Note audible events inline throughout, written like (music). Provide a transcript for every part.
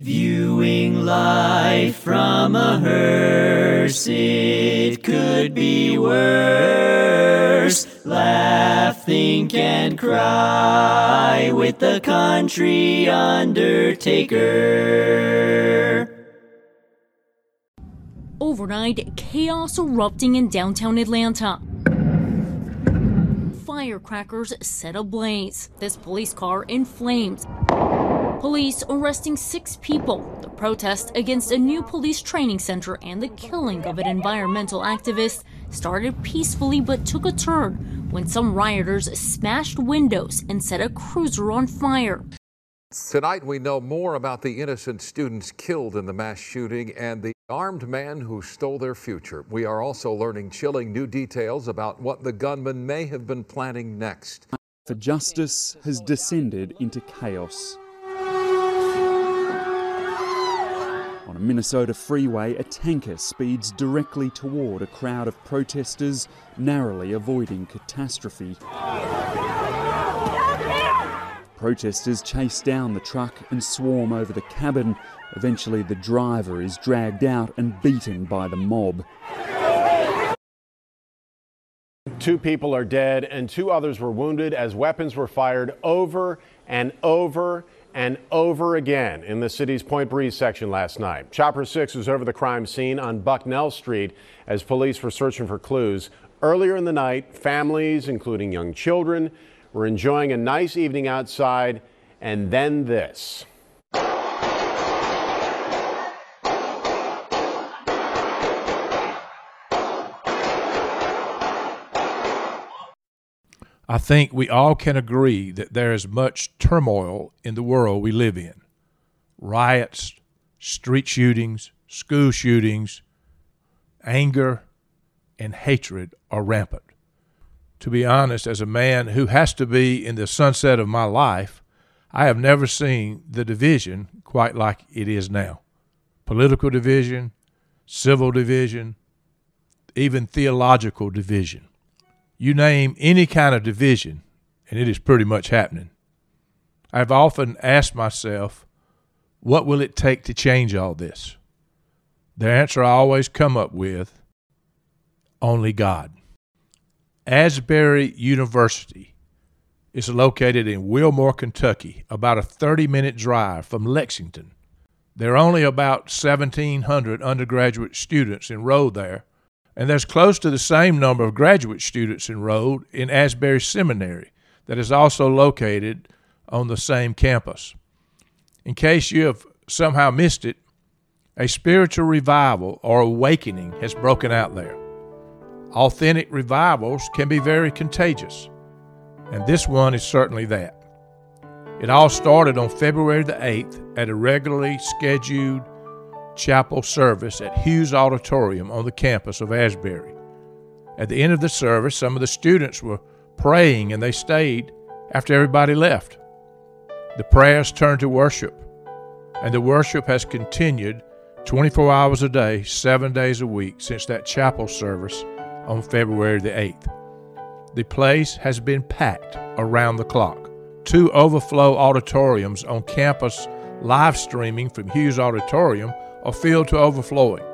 Viewing life from a hearse, it could be worse. Laugh, think, and cry with the country undertaker. Overnight, chaos erupting in downtown Atlanta. Firecrackers set ablaze. This police car in flames. Police arresting six people. The protest against a new police training center and the killing of an environmental activist started peacefully but took a turn when some rioters smashed windows and set a cruiser on fire. Tonight, we know more about the innocent students killed in the mass shooting and the armed man who stole their future. We are also learning chilling new details about what the gunman may have been planning next. For justice has descended into chaos. On a Minnesota freeway, a tanker speeds directly toward a crowd of protesters, narrowly avoiding catastrophe. Protesters chase down the truck and swarm over the cabin. Eventually, the driver is dragged out and beaten by the mob. Two people are dead and two others were wounded as weapons were fired over and over and over again in the city's Point Breeze section last night. Chopper 6 was over the crime scene on Bucknell Street as police were searching for clues. Earlier in the night, families, including young children, were enjoying a nice evening outside, and then this. I think we all can agree that there is much turmoil in the world we live in riots, street shootings, school shootings, anger, and hatred are rampant. To be honest, as a man who has to be in the sunset of my life, I have never seen the division quite like it is now political division, civil division, even theological division. You name any kind of division, and it is pretty much happening. I've often asked myself, what will it take to change all this? The answer I always come up with only God. Asbury University is located in Wilmore, Kentucky, about a 30 minute drive from Lexington. There are only about 1,700 undergraduate students enrolled there and there's close to the same number of graduate students enrolled in Asbury Seminary that is also located on the same campus. In case you have somehow missed it, a spiritual revival or awakening has broken out there. Authentic revivals can be very contagious, and this one is certainly that. It all started on February the 8th at a regularly scheduled chapel service at Hughes Auditorium on the campus of Asbury. At the end of the service, some of the students were praying and they stayed after everybody left. The prayers turned to worship, and the worship has continued 24 hours a day, seven days a week since that chapel service on February the 8th. The place has been packed around the clock. Two overflow auditoriums on campus live streaming from Hughes Auditorium are filled to overflowing.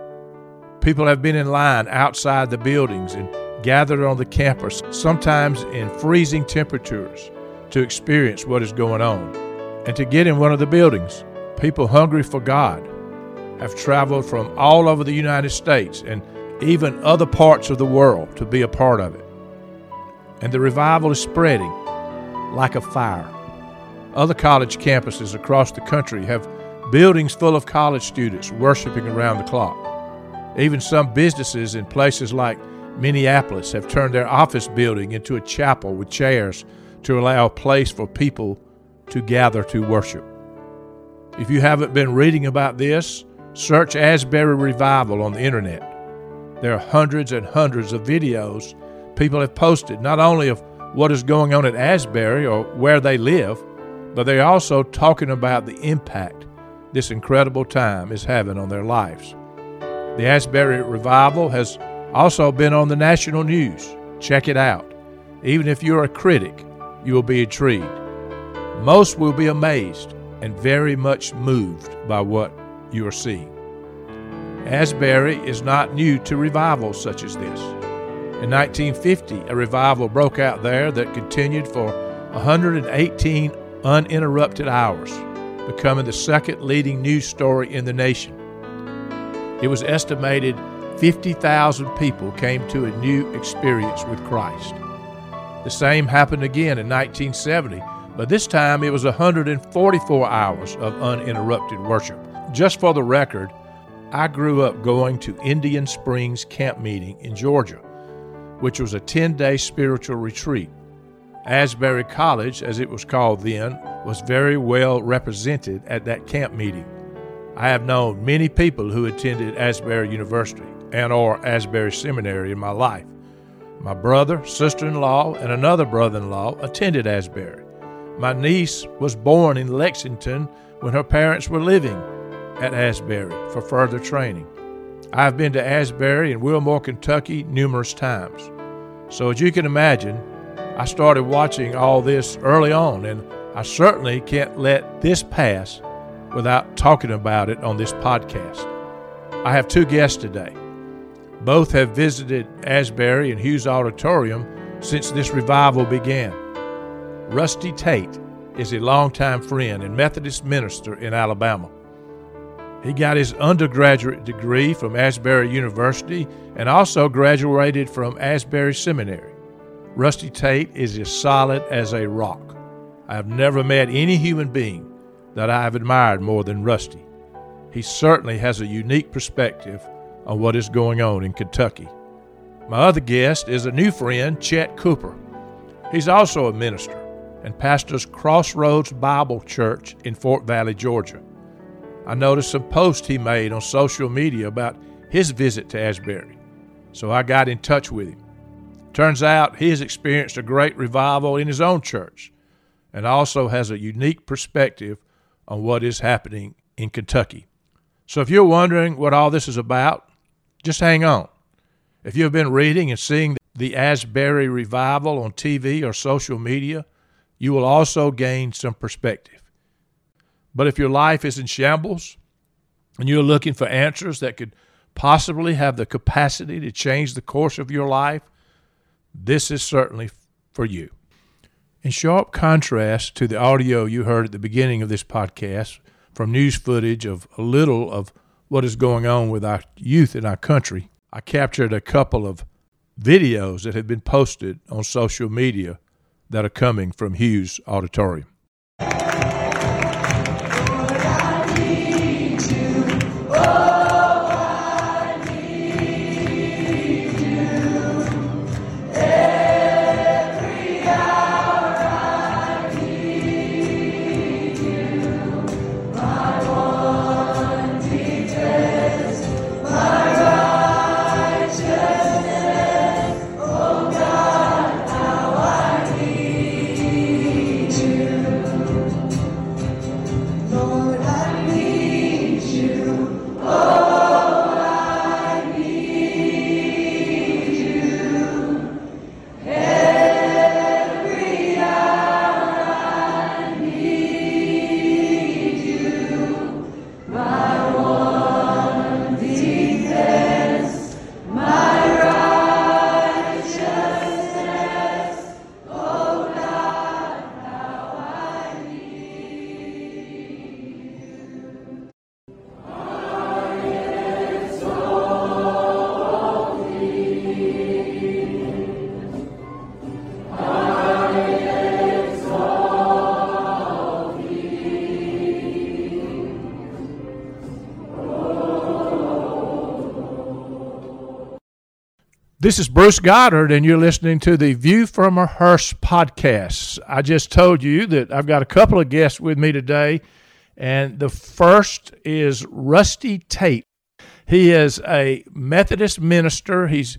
People have been in line outside the buildings and gathered on the campus, sometimes in freezing temperatures, to experience what is going on and to get in one of the buildings. People hungry for God have traveled from all over the United States and even other parts of the world to be a part of it. And the revival is spreading like a fire. Other college campuses across the country have buildings full of college students worshiping around the clock. Even some businesses in places like Minneapolis have turned their office building into a chapel with chairs to allow a place for people to gather to worship. If you haven't been reading about this, search Asbury Revival on the internet. There are hundreds and hundreds of videos people have posted, not only of what is going on at Asbury or where they live, but they're also talking about the impact this incredible time is having on their lives. The Asbury Revival has also been on the national news. Check it out. Even if you're a critic, you will be intrigued. Most will be amazed and very much moved by what you are seeing. Asbury is not new to revivals such as this. In 1950, a revival broke out there that continued for 118 uninterrupted hours, becoming the second leading news story in the nation. It was estimated 50,000 people came to a new experience with Christ. The same happened again in 1970, but this time it was 144 hours of uninterrupted worship. Just for the record, I grew up going to Indian Springs Camp Meeting in Georgia which was a 10 day spiritual retreat. Asbury College, as it was called then, was very well represented at that camp meeting. I have known many people who attended Asbury University and or Asbury Seminary in my life. My brother, sister-in-law, and another brother-in-law attended Asbury. My niece was born in Lexington when her parents were living at Asbury for further training. I have been to Asbury and Wilmore, Kentucky numerous times. So, as you can imagine, I started watching all this early on, and I certainly can't let this pass without talking about it on this podcast. I have two guests today. Both have visited Asbury and Hughes Auditorium since this revival began. Rusty Tate is a longtime friend and Methodist minister in Alabama. He got his undergraduate degree from Asbury University and also graduated from Asbury Seminary. Rusty Tate is as solid as a rock. I have never met any human being that I have admired more than Rusty. He certainly has a unique perspective on what is going on in Kentucky. My other guest is a new friend, Chet Cooper. He's also a minister and pastors Crossroads Bible Church in Fort Valley, Georgia. I noticed some posts he made on social media about his visit to Asbury, so I got in touch with him. Turns out he has experienced a great revival in his own church and also has a unique perspective on what is happening in Kentucky. So if you're wondering what all this is about, just hang on. If you have been reading and seeing the Asbury revival on TV or social media, you will also gain some perspective. But if your life is in shambles and you're looking for answers that could possibly have the capacity to change the course of your life, this is certainly for you. In sharp contrast to the audio you heard at the beginning of this podcast from news footage of a little of what is going on with our youth in our country, I captured a couple of videos that have been posted on social media that are coming from Hughes Auditorium. This is Bruce Goddard, and you're listening to the View from a Hearse podcast. I just told you that I've got a couple of guests with me today, and the first is Rusty Tate. He is a Methodist minister. He's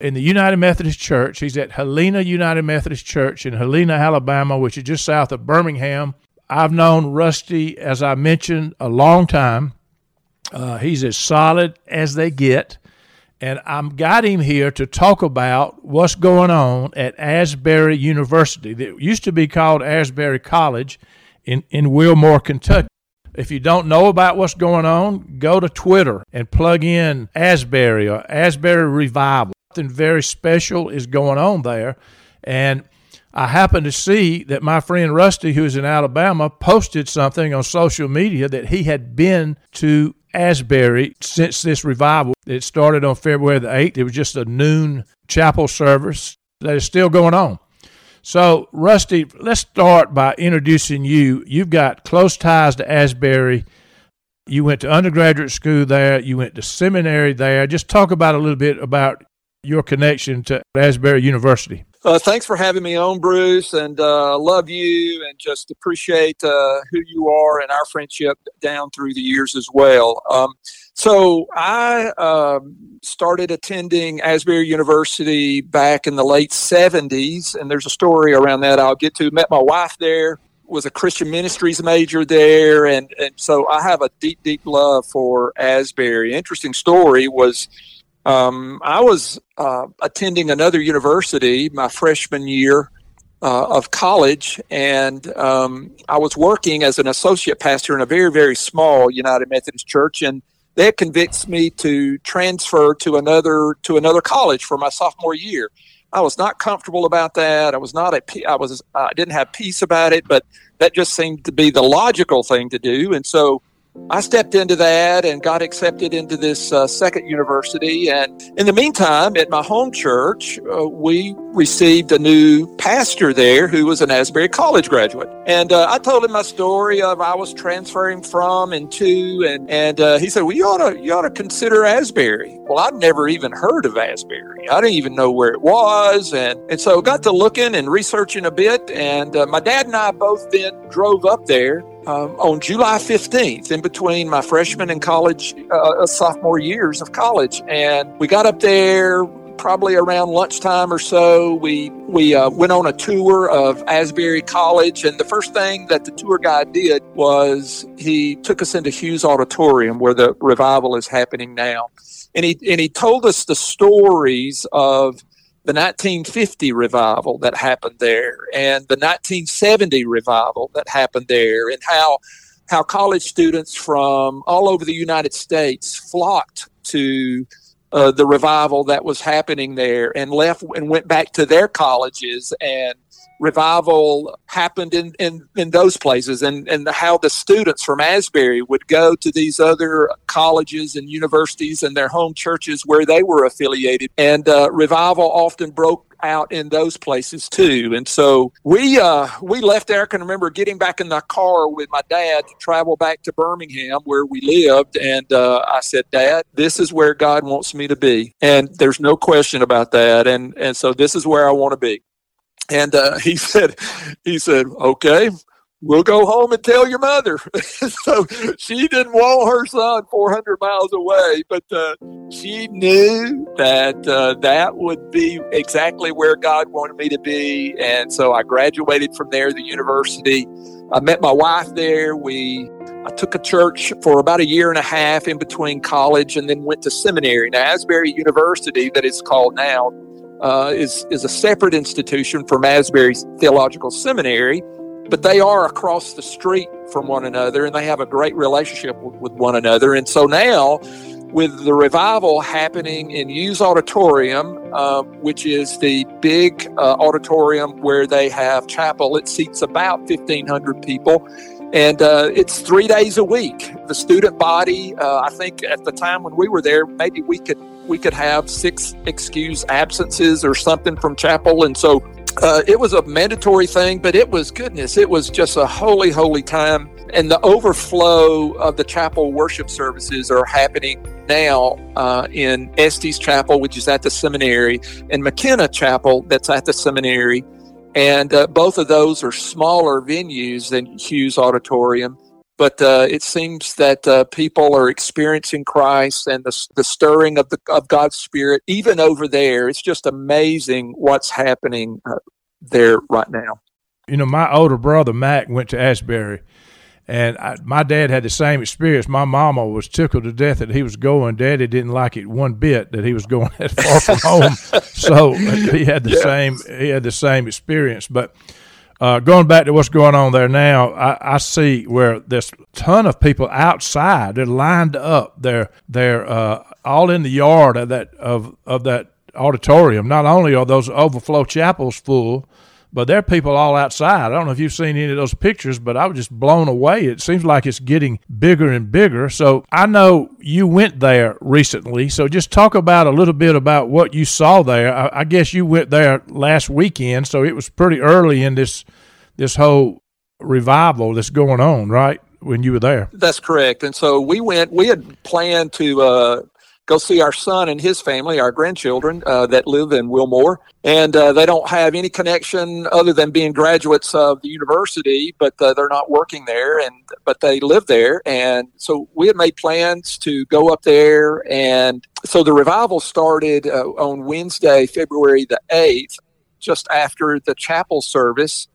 in the United Methodist Church. He's at Helena United Methodist Church in Helena, Alabama, which is just south of Birmingham. I've known Rusty, as I mentioned, a long time. Uh, he's as solid as they get and I'm got him here to talk about what's going on at Asbury University. That used to be called Asbury College. in, in Wilmore, Kentucky. If you don't know about what's going on, go to Twitter and plug in Asbury or Asbury Revival. Something very special is going on there. And I happened to see that my friend Rusty, who's in Alabama, posted something on social media that he had been to Asbury since this revival. It started on February the 8th. It was just a noon chapel service that is still going on. So, Rusty, let's start by introducing you. You've got close ties to Asbury. You went to undergraduate school there, you went to seminary there. Just talk about a little bit about your connection to Asbury University. Uh, thanks for having me on, Bruce, and uh, love you, and just appreciate uh, who you are and our friendship down through the years as well. Um, so I um, started attending Asbury University back in the late '70s, and there's a story around that I'll get to. Met my wife there, was a Christian ministries major there, and and so I have a deep, deep love for Asbury. Interesting story was um, I was uh, attending another university my freshman year uh, of college, and um, I was working as an associate pastor in a very, very small United Methodist church, and that convinced me to transfer to another to another college for my sophomore year. I was not comfortable about that. I was not at. I was. I didn't have peace about it, but that just seemed to be the logical thing to do, and so I stepped into that and got accepted into this uh, second university. And in the meantime, at my home church, uh, we received a new pastor there who was an Asbury College graduate. And uh, I told him my story of I was transferring from and to, and and uh, he said, "Well, you ought to you ought to consider Asbury." Well, I'd never even heard of Asbury. I didn't even know where it was, and and so got to looking and researching a bit. And uh, my dad and I both then drove up there um, on July 15th, in between my freshman and college, uh, uh, sophomore years of college. And we got up there probably around lunchtime or so. We we uh, went on a tour of Asbury College, and the first thing that the tour guide did was he took us into Hughes Auditorium, where the revival is happening now, and he and he told us the stories of the 1950 revival that happened there and the 1970 revival that happened there and how how college students from all over the United States flocked to uh, the revival that was happening there and left and went back to their colleges and revival happened in, in, in those places and, and how the students from Asbury would go to these other colleges and universities and their home churches where they were affiliated. And uh, revival often broke out in those places too. And so we uh, we left there. I can remember getting back in the car with my dad to travel back to Birmingham where we lived. And uh, I said, Dad, this is where God wants me to be. And there's no question about that. And and so this is where I want to be. And uh, (laughs) he said, he said, okay, we'll go home and tell your mother. (laughs) so she didn't want her son 400 miles away, but uh, she knew that uh, that would be exactly where God wanted me to be. And so I graduated from there, the university. I met my wife there. We I took a church for about a year and a half in between college and then went to seminary. Now, Asbury University, that it's called now, uh, is is a separate institution from Asbury Theological Seminary, but they are across the street from one another, and they have a great relationship with, one another. And so now, with the revival happening in Hughes Auditorium, uh, which is the big uh, auditorium where they have chapel, it seats about fifteen hundred people and uh, it's three days a week. The student body, uh, I think, at the time when we were there, maybe we could we could have six excuse absences or something from chapel, and so uh, it was a mandatory thing. But it was goodness, it was just a holy, holy time, and the overflow of the chapel worship services are happening now uh, in Estes Chapel, which is at the seminary, and McKenna Chapel, that's at the seminary and uh, both of those are smaller venues than Hughes Auditorium. But uh, it seems that uh, people are experiencing Christ and the, the stirring of the of God's Spirit, even over there. It's just amazing what's happening uh, there right now. You know, my older brother Mac went to Asbury, and I, my dad had the same experience. My mama was tickled to death that he was going. Daddy didn't like it one bit that he was going (laughs) that far from home. (laughs) So he had the yeah. same he had the same experience. But Uh, going back to what's going on there now, I, I see where a ton of people outside. They're lined up. They're they're uh, all in the yard of that of of that auditorium. Not only are those overflow chapels full, but there are people all outside. I don't know if you've seen any of those pictures, but I was just blown away. It seems like it's getting bigger and bigger. So I know you went there recently. So just talk about a little bit about what you saw there. I, I guess you went there last weekend, so it was pretty early in this this whole revival that's going on, right? When you were there. That's correct. And so we went. We had planned to uh, go see our son and his family, our grandchildren uh, that live in Wilmore. And uh, they don't have any connection other than being graduates of the university, but uh, they're not working there. And but they live there, and so we had made plans to go up there. And so the revival started uh, on Wednesday, February the eighth, just after the chapel service.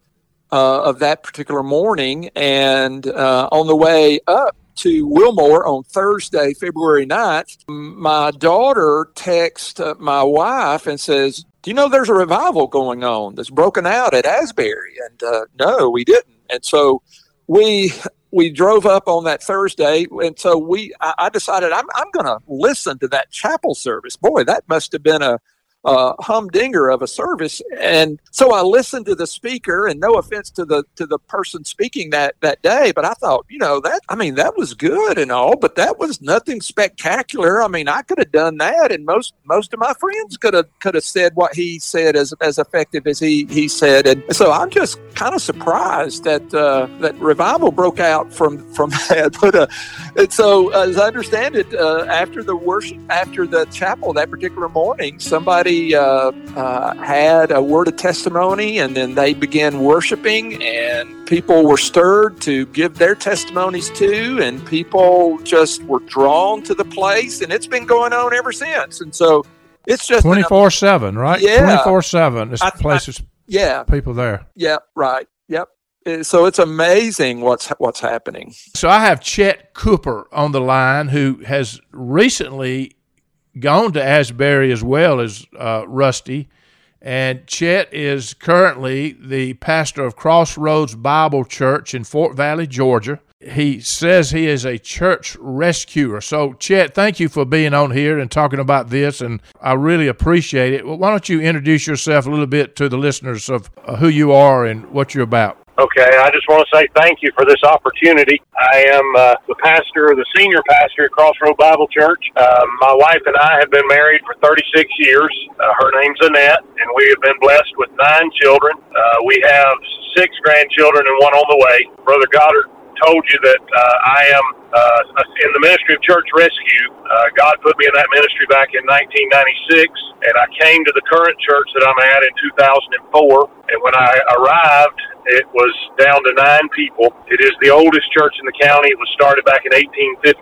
Uh, of that particular morning, and uh, on the way up, to Wilmore on Thursday, February 9th, my daughter texts uh, my wife and says, Do you know there's a revival going on that's broken out at Asbury? And uh, no, we didn't. And so we we drove up on that Thursday, and so we I, I decided I'm I'm going to listen to that chapel service. Boy, that must have been a uh, humdinger of a service. And so I listened to the speaker, and no offense to the to the person speaking that that day, but I thought, you know, that I mean, that was good and all, but that was nothing spectacular. I mean, I could have done that, and most most of my friends could have could have said what he said as as effective as he he said. And so I'm just kind of surprised that uh, that revival broke out from from (laughs) that. But uh, and so as I understand it, uh, after the worship, after the chapel that particular morning, somebody uh, uh, had a word of testimony, and then they began worshiping, and people were stirred to give their testimonies too, and people just were drawn to the place, and it's been going on ever since. And so it's just twenty four seven, right? Yeah, twenty four seven. This place is yeah, people there. Yeah, right. Yep so it's amazing what's what's happening. So I have Chet Cooper on the line who has recently gone to Asbury as well as uh, Rusty. And Chet is currently the pastor of Crossroads Bible Church in Fort Valley, Georgia. He says he is a church rescuer. So, Chet, thank you for being on here and talking about this, and I really appreciate it. Well, why don't you introduce yourself a little bit to the listeners of uh, who you are and what you're about? Okay, I just want to say thank you for this opportunity. I am uh, the pastor, the senior pastor at Crossroad Bible Church. Uh, my wife and I have been married for 36 years. Uh, her name's Annette, and we have been blessed with nine children. Uh, we have six grandchildren and one on the way. Brother Goddard told you that uh, I am uh, in the ministry of church rescue. Uh, God put me in that ministry back in 1996, and I came to the current church that I'm at in 2004. And when I arrived, it was down to nine people. It is the oldest church in the county. It was started back in 1815.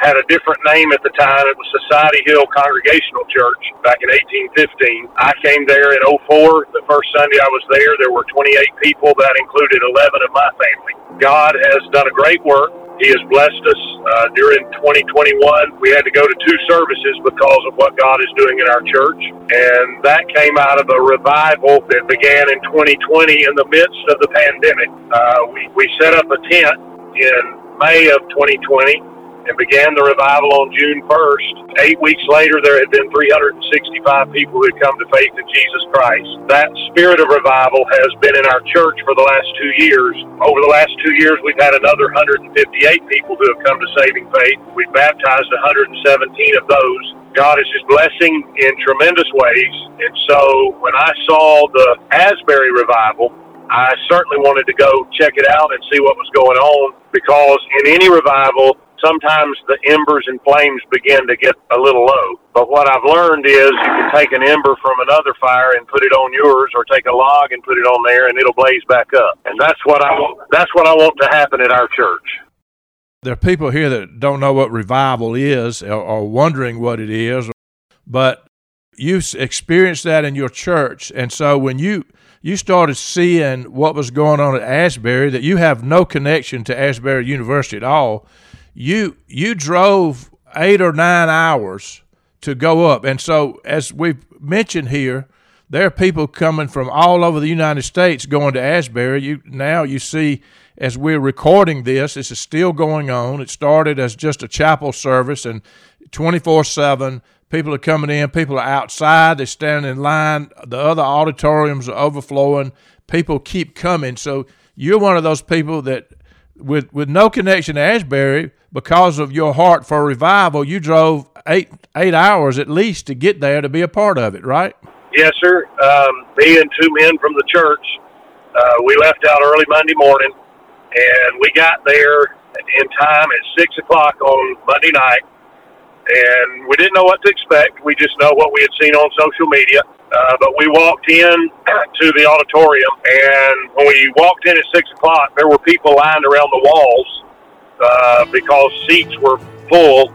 Had a different name at the time. It was Society Hill Congregational Church back in 1815. I came there in 04. The first Sunday I was there, there were 28 people. That included 11 of my family. God has done a great work. He has blessed us uh, during 2021. We had to go to two services because of what God is doing in our church. And that came out of a revival that began in 2020 in the midst of the pandemic. Uh, we, we set up a tent in May of 2020 and began the revival on June 1st. Eight weeks later, there had been 365 people who had come to faith in Jesus Christ. That spirit of revival has been in our church for the last two years. Over the last two years, we've had another 158 people who have come to saving faith. We've baptized 117 of those. God is just blessing in tremendous ways. And so when I saw the Asbury revival, I certainly wanted to go check it out and see what was going on because in any revival, sometimes the embers and flames begin to get a little low. But what I've learned is you can take an ember from another fire and put it on yours, or take a log and put it on there, and it'll blaze back up. And that's what I want. That's what I want to happen at our church. There are people here that don't know what revival is, or, or wondering what it is, but you've experienced that in your church, and so when you you started seeing what was going on at Asbury, that you have no connection to Asbury University at all you you drove eight or nine hours to go up, and so as we've mentioned here, there are people coming from all over the United States going to Asbury. You now you see as we're recording this, this is still going on. It started as just a chapel service and 24/7 people are coming in, people are outside, they're standing in line, the other auditoriums are overflowing. People keep coming. So you're one of those people that with with no connection to Asbury because of your heart for revival, you drove eight eight hours at least to get there to be a part of it, right? Yes, sir. Um, me and two men from the church, uh, we left out early Monday morning, and we got there in time at six o'clock on Monday night. And we didn't know what to expect. We just know what we had seen on social media. Uh, but we walked in (clears throat) to the auditorium, and when we walked in at six o'clock, there were people lined around the walls uh, because seats were full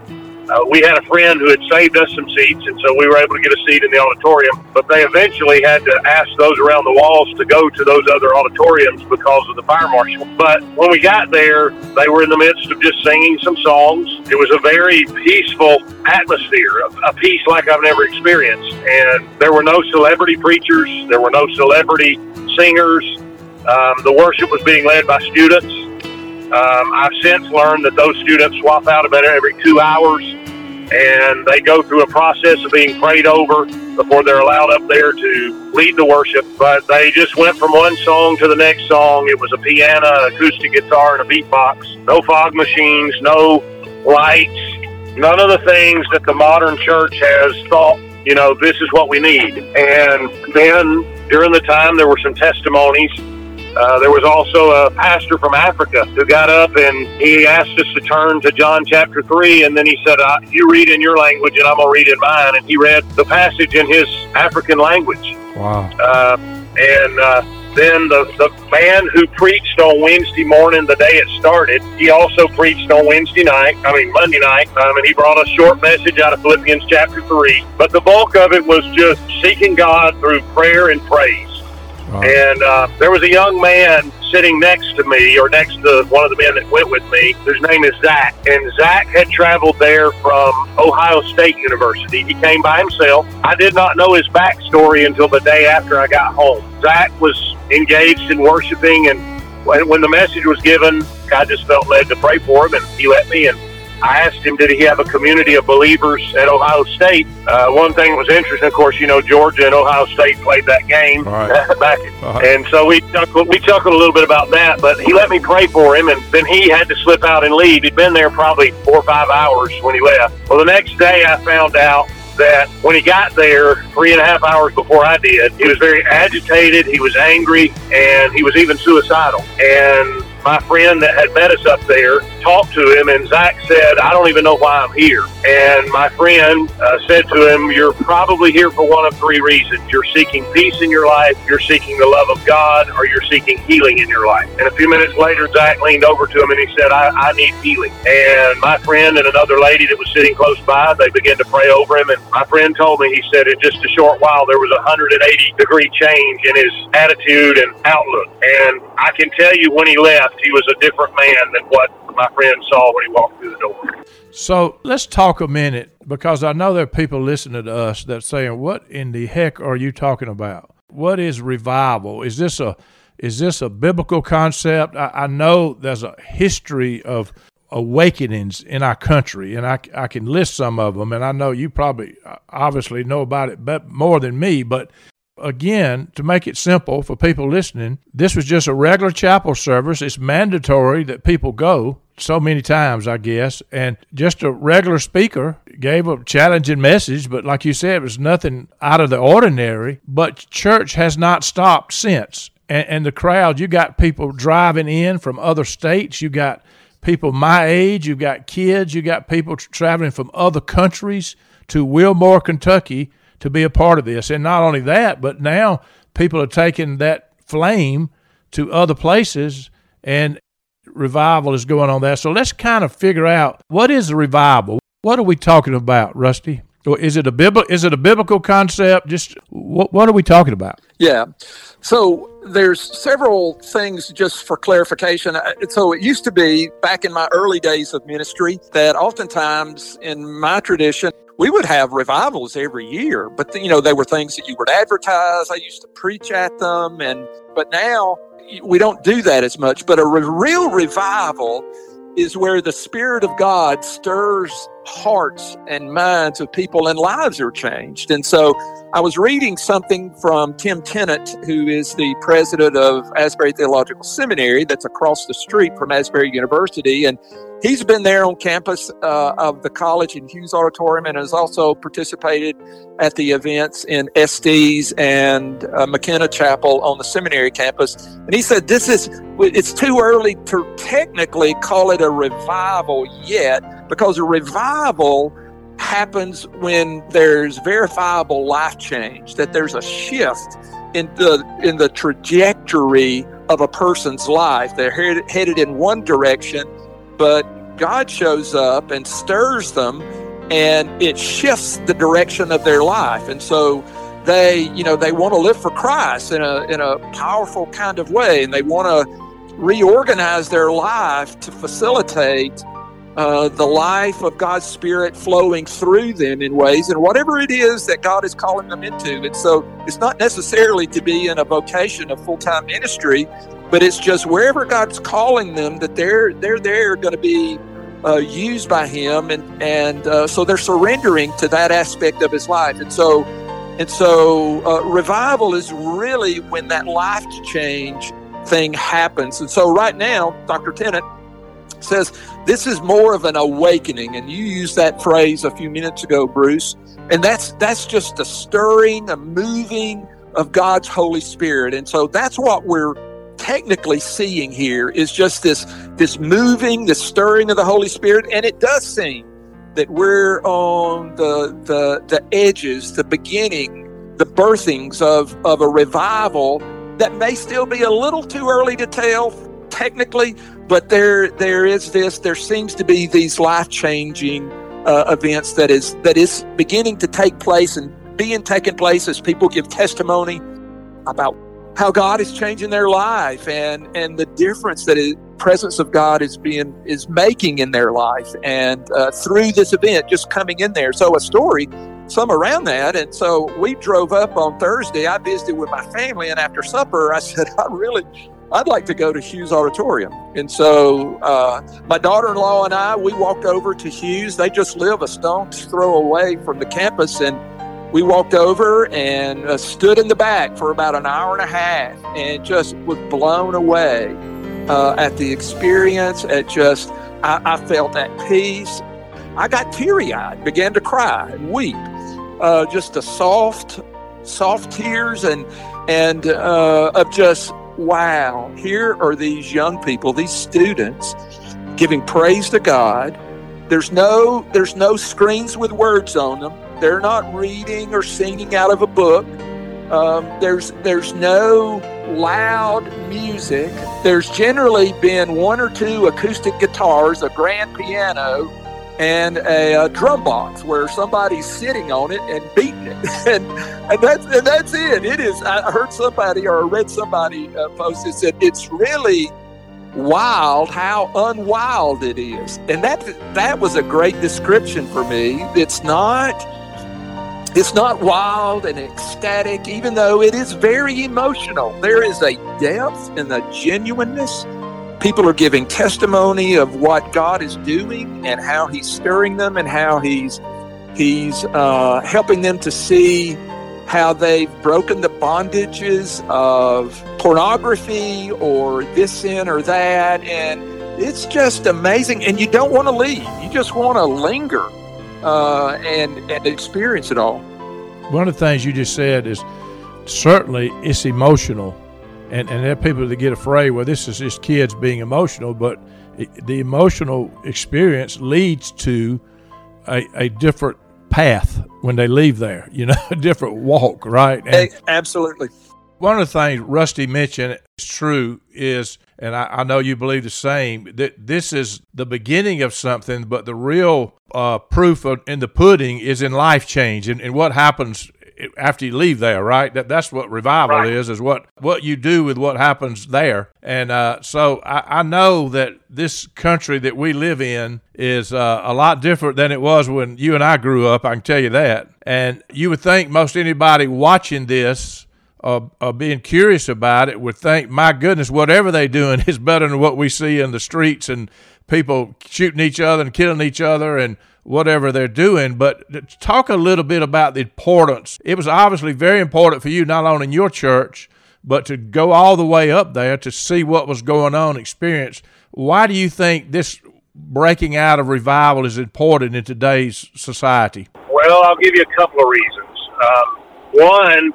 uh, we had a friend who had saved us some seats, and so we were able to get a seat in the auditorium. But they eventually had to ask those around the walls to go to those other auditoriums because of the fire marshal. But when we got there, they were in the midst of just singing some songs. It was a very peaceful atmosphere, a, a peace like I've never experienced. And there were no celebrity preachers, there were no celebrity singers. Um, the worship was being led by students. Um, I've since learned that those students swap out about every two hours and they go through a process of being prayed over before they're allowed up there to lead the worship. But they just went from one song to the next song. It was a piano, acoustic guitar, and a beatbox. No fog machines, no lights, none of the things that the modern church has thought, you know, this is what we need. And then during the time, there were some testimonies uh, there was also a pastor from Africa who got up and he asked us to turn to John chapter 3. And then he said, uh, You read in your language and I'm going to read in mine. And he read the passage in his African language. Wow. Uh, and uh, then the, the man who preached on Wednesday morning, the day it started, he also preached on Wednesday night, I mean Monday night, um, and he brought a short message out of Philippians chapter 3. But the bulk of it was just seeking God through prayer and praise. And uh, there was a young man sitting next to me, or next to one of the men that went with me, whose name is Zach. And Zach had traveled there from Ohio State University. He came by himself. I did not know his backstory until the day after I got home. Zach was engaged in worshiping, and when, the message was given, I just felt led to pray for him, and he let me. And I asked him, did he have a community of believers at Ohio State? Uh, one thing that was interesting, of course, you know, Georgia and Ohio State played that game Right. (laughs) back, Uh-huh. and so we chuckled, we chuckled a little bit about that. But he let me pray for him, and then he had to slip out and leave. He'd been there probably four or five hours when he left. Well, the next day I found out that when he got there three and a half hours before I did, he was very agitated, he was angry, and he was even suicidal. And my friend that had met us up there talked to him, and Zach said, I don't even know why I'm here. And my friend uh, said to him, You're probably here for one of three reasons. You're seeking peace in your life, you're seeking the love of God, or you're seeking healing in your life. And a few minutes later, Zach leaned over to him and he said, I, I need healing. And my friend and another lady that was sitting close by, they began to pray over him. And my friend told me, he said, in just a short while, there was a 180 degree change in his attitude and outlook. And I can tell you when he left, he was a different man than what my friend saw when he walked through the door. So let's talk a minute because I know there are people listening to us that saying, "What in the heck are you talking about? What is revival? Is this a is this a biblical concept?" I, I know there's a history of awakenings in our country, and I, I can list some of them, and I know you probably uh, obviously know about it but more than me, but again, to make it simple for people listening, this was just a regular chapel service. It's mandatory that people go so many times, I guess, and just a regular speaker gave a challenging message, but like you said, it was nothing out of the ordinary. But church has not stopped since. And, and the crowd, you got people driving in from other states, you got people my age, you got kids, you got people tr- traveling from other countries to Wilmore, Kentucky to be a part of this. And not only that, but now people are taking that flame to other places and revival is going on there. So let's kind of figure out what is a revival? What are we talking about, Rusty? So is it a bibl- is it a biblical concept? Just what what are we talking about? Yeah. So there's several things just for clarification. Uh, so it used to be back in my early days of ministry that oftentimes in my tradition we would have revivals every year, but you know they were things that you would advertise. I used to preach at them, and but now we don't do that as much. But a re- real revival is where the Spirit of God stirs hearts and minds of people and lives are changed. And so I was reading something from Tim Tennent, who is the president of Asbury Theological Seminary, that's across the street from Asbury University. And he's been there on campus uh, of the college in Hughes Auditorium and has also participated at the events in Estes and uh, McKenna Chapel on the seminary campus. And he said, This is, it's too early to technically call it a revival yet because a revival happens when there's verifiable life change, that there's a shift in the in the trajectory of a person's life. They're headed, headed in one direction, but God shows up and stirs them and it shifts the direction of their life. And so they, you know, they want to live for Christ in a in a powerful kind of way and they want to reorganize their life to facilitate uh, the life of God's Spirit flowing through them in ways, and whatever it is that God is calling them into. And so it's not necessarily to be in a vocation of full time ministry, but it's just wherever God's calling them that they're they're there going to be uh, used by Him, and and uh, so they're surrendering to that aspect of His life. And so and so uh, revival is really when that life change thing happens. And so right now, Dr. Tennent says this is more of an awakening and you used that phrase a few minutes ago bruce and that's that's just a stirring a moving of god's holy spirit and so that's what we're technically seeing here is just this this moving this stirring of the holy spirit and it does seem that we're on the the the edges the beginning the birthings of of a revival that may still be a little too early to tell technically, but there there is this. There seems to be these life changing uh, events that is that is beginning to take place and being taken place as people give testimony about how God is changing their life and and the difference that the presence of God is being is making in their life and uh, through this event just coming in there. So a story some around that. And so we drove up on Thursday. I visited with my family, and after supper, I (laughs) said, I really, I'd like to go to Hughes Auditorium. And so uh, my daughter in law and I, we walked over to Hughes. They just live a stone's throw away from the campus. And we walked over and uh, stood in the back for about an hour and a half and just was blown away uh, at the experience. At just, I, I felt at peace. I got teary eyed, began to cry and weep. Uh, just a soft, soft tears and and uh, of just wow, here are these young people, these students giving praise to God. There's no there's no screens with words on them. They're not reading or singing out of a book. Um, there's there's no loud music. There's generally been one or two acoustic guitars, a grand piano, and a, a, drum box where somebody's sitting on it and beating it, (laughs) and and that's and that's it. It is. I heard somebody or read somebody uh, post it said it's really wild how unwild it is, and that that was a great description for me. It's not. It's not wild and ecstatic, even though it is very emotional. There is a depth and a genuineness people are giving testimony of what God is doing and how He's stirring them and how He's He's uh, helping them to see how they've broken the bondages of pornography or this sin or that, and it's just amazing. And you don't want to leave; you just want to linger uh, and and experience it all. One of the things you just said is certainly it's emotional and and there are people that get afraid. Well, this is just kids being emotional, but it, the emotional experience leads to a, a different path when they leave there. You know, (laughs) a different walk, right? And Absolutely. One of the things Rusty mentioned is true is and I, I, know you believe the same. That this is the beginning of something, but the real uh, proof of, in the pudding is in life change and, and what happens after you leave there, right? That that's what revival right. is, is what what you do with what happens there. And uh, so I, I, know that this country that we live in is uh, a lot different than it was when you and I grew up. I can tell you that. And you would think most anybody watching this. Uh, uh, being curious about it would think, my goodness, whatever they're doing (laughs) is better than what we see in the streets and people shooting each other and killing each other and whatever they're doing. But talk a little bit about the importance. It was obviously very important for you, not only in your church, but to go all the way up there to see what was going on, experience. Why do you think this breaking out of revival is important in today's society? Well, I'll give you a couple of reasons. Um, one,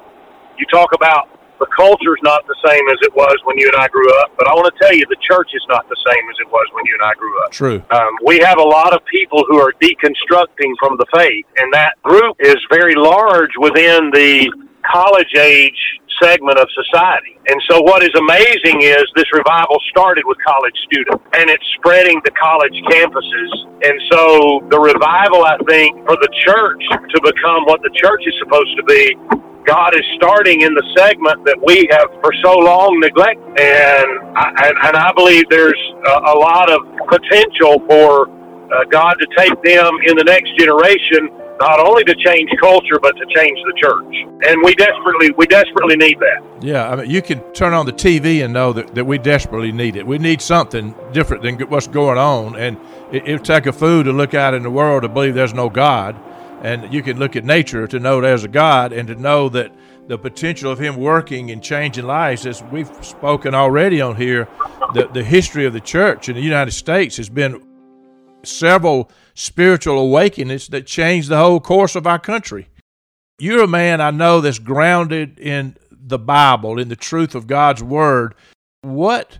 you talk about the culture's not the same as it was when you and I grew up, but I want to tell you the church is not the same as it was when you and I grew up. True. Um, we have a lot of people who are deconstructing from the faith, and that group is very large within the college age segment of society. And so what is amazing is this revival started with college students and it's spreading to college campuses. And so the revival, I think, for the church to become what the church is supposed to be God is starting in the segment that we have for so long neglected, and I, and, and I believe there's a, a lot of potential for uh, God to take them in the next generation, not only to change culture but to change the church, and we desperately we desperately need that. Yeah, I mean, you can turn on the TV and know that, that we desperately need it. We need something different than what's going on, and it, it'll take a fool to look out in the world to believe there's no God and you can look at nature to know there's a God and to know that the potential of Him working and changing lives, as we've spoken already on here, the, the history of the church in the United States has been several spiritual awakenings that changed the whole course of our country. You're a man I know that's grounded in the Bible, in the truth of God's Word. What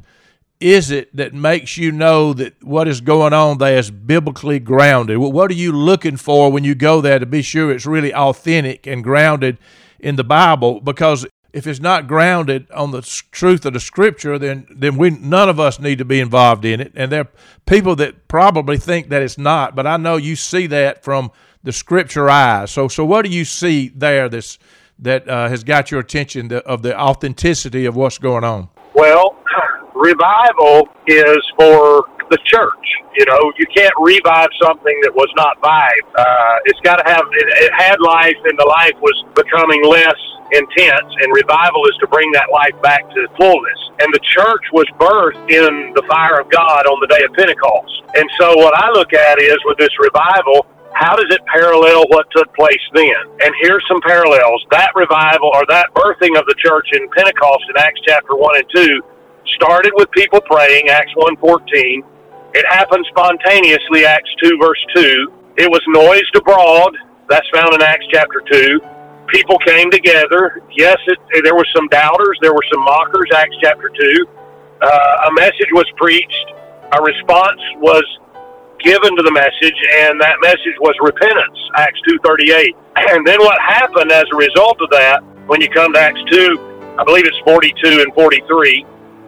is it that makes you know that what is going on there is biblically grounded? What are you looking for when you go there to be sure it's really authentic and grounded in the Bible? Because if it's not grounded on the truth of the Scripture, then then we none of us need to be involved in it. And there are people that probably think that it's not, but I know you see that from the Scripture eyes. So so what do you see there that's that uh, has got your attention the, of the authenticity of what's going on? Well, revival is for the church. You know, you can't revive something that was not vived. Uh, it's got to have, it, it had life and the life was becoming less intense and revival is to bring that life back to fullness. And the church was birthed in the fire of God on the day of Pentecost. And so what I look at is with this revival, how does it parallel what took place then? And here's some parallels. That revival or that birthing of the church in Pentecost in Acts chapter 1 and 2 started with people praying, Acts 1.14. It happened spontaneously, Acts 2, verse 2. It was noised abroad. That's found in Acts chapter 2. People came together. Yes, it, there were some doubters. There were some mockers, Acts chapter 2. Uh, a message was preached. A response was given to the message, and that message was repentance, Acts 2.38. And then what happened as a result of that, when you come to Acts 2, I believe it's 42 and 43,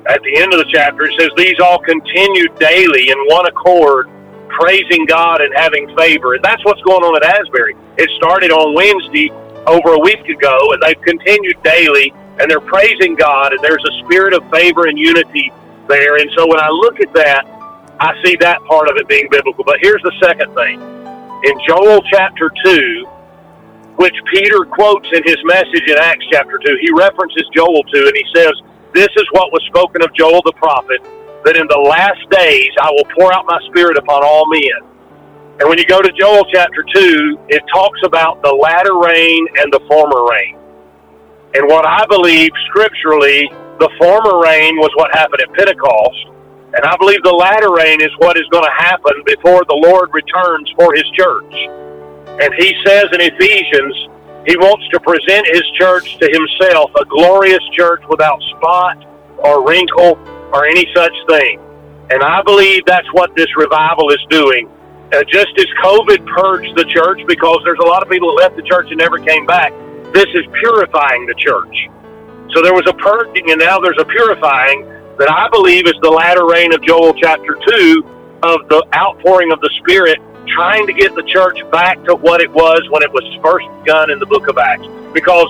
at the end of the chapter, it says, These all continued daily in one accord, praising God and having favor. And that's what's going on at Asbury. It started on Wednesday over a week ago, and they've continued daily, and they're praising God, and there's a spirit of favor and unity there. And so when I look at that, I see that part of it being biblical. But here's the second thing. In Joel chapter 2, which Peter quotes in his message in Acts chapter 2, he references Joel 2, and he says, this is what was spoken of Joel the prophet that in the last days I will pour out my spirit upon all men. And when you go to Joel chapter 2, it talks about the latter rain and the former rain. And what I believe scripturally, the former rain was what happened at Pentecost. And I believe the latter rain is what is going to happen before the Lord returns for his church. And he says in Ephesians he wants to present his church to himself, a glorious church without spot or wrinkle or any such thing. And I believe that's what this revival is doing. Uh, just as COVID purged the church, because there's a lot of people that left the church and never came back, this is purifying the church. So there was a purging and now there's a purifying. that I believe is the latter rain of Joel chapter 2 of the outpouring of the Spirit, trying to get the church back to what it was when it was first begun in the book of Acts. Because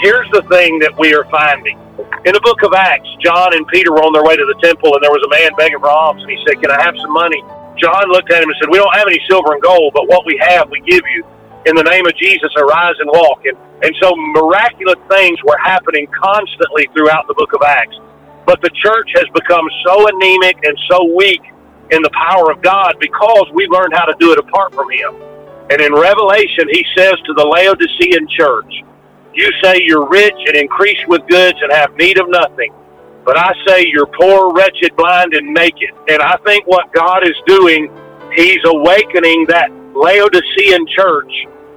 here's the thing that we are finding. In the book of Acts, John and Peter were on their way to the temple, and there was a man begging for alms, and he said, Can I have some money? John looked at him and said, We don't have any silver and gold, but what we have, we give you. In the name of Jesus, arise and walk. And, and so miraculous things were happening constantly throughout the book of Acts. But the church has become so anemic and so weak in the power of God because we learned how to do it apart from Him. And in Revelation, He says to the Laodicean church, You say you're rich and increase with goods and have need of nothing. But I say you're poor, wretched, blind, and naked. And I think what God is doing, He's awakening that Laodicean church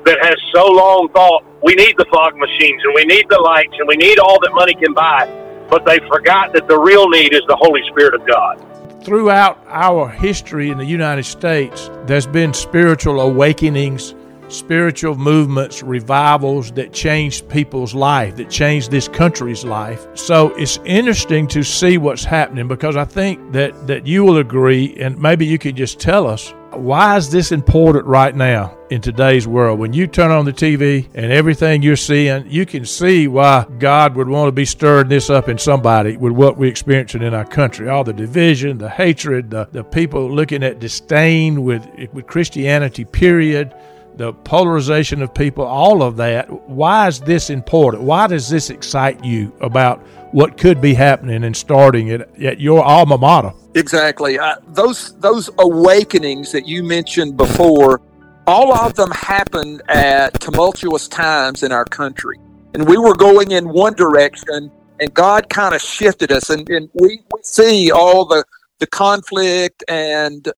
that has so long thought we need the fog machines and we need the lights and we need all that money can buy. But they forgot that the real need is the Holy Spirit of God throughout our history in the United States, there's been spiritual awakenings, spiritual movements, revivals that changed people's life, that changed this country's life. So it's interesting to see what's happening because I think that, that you will agree, and maybe you could just tell us why is this important right now in today's world? When you turn on the TV and everything you're seeing, you can see why God would want to be stirring this up in somebody with what we're experiencing in our country. All the division, the hatred, the, the people looking at disdain with, with Christianity, period the polarization of people, all of that. Why is this important? Why does this excite you about what could be happening and starting at, at your alma mater? Exactly. Uh, those those awakenings that you mentioned before, all of them happened at tumultuous times in our country, and we were going in one direction, and God kind of shifted us, and, and we, we see all the the conflict and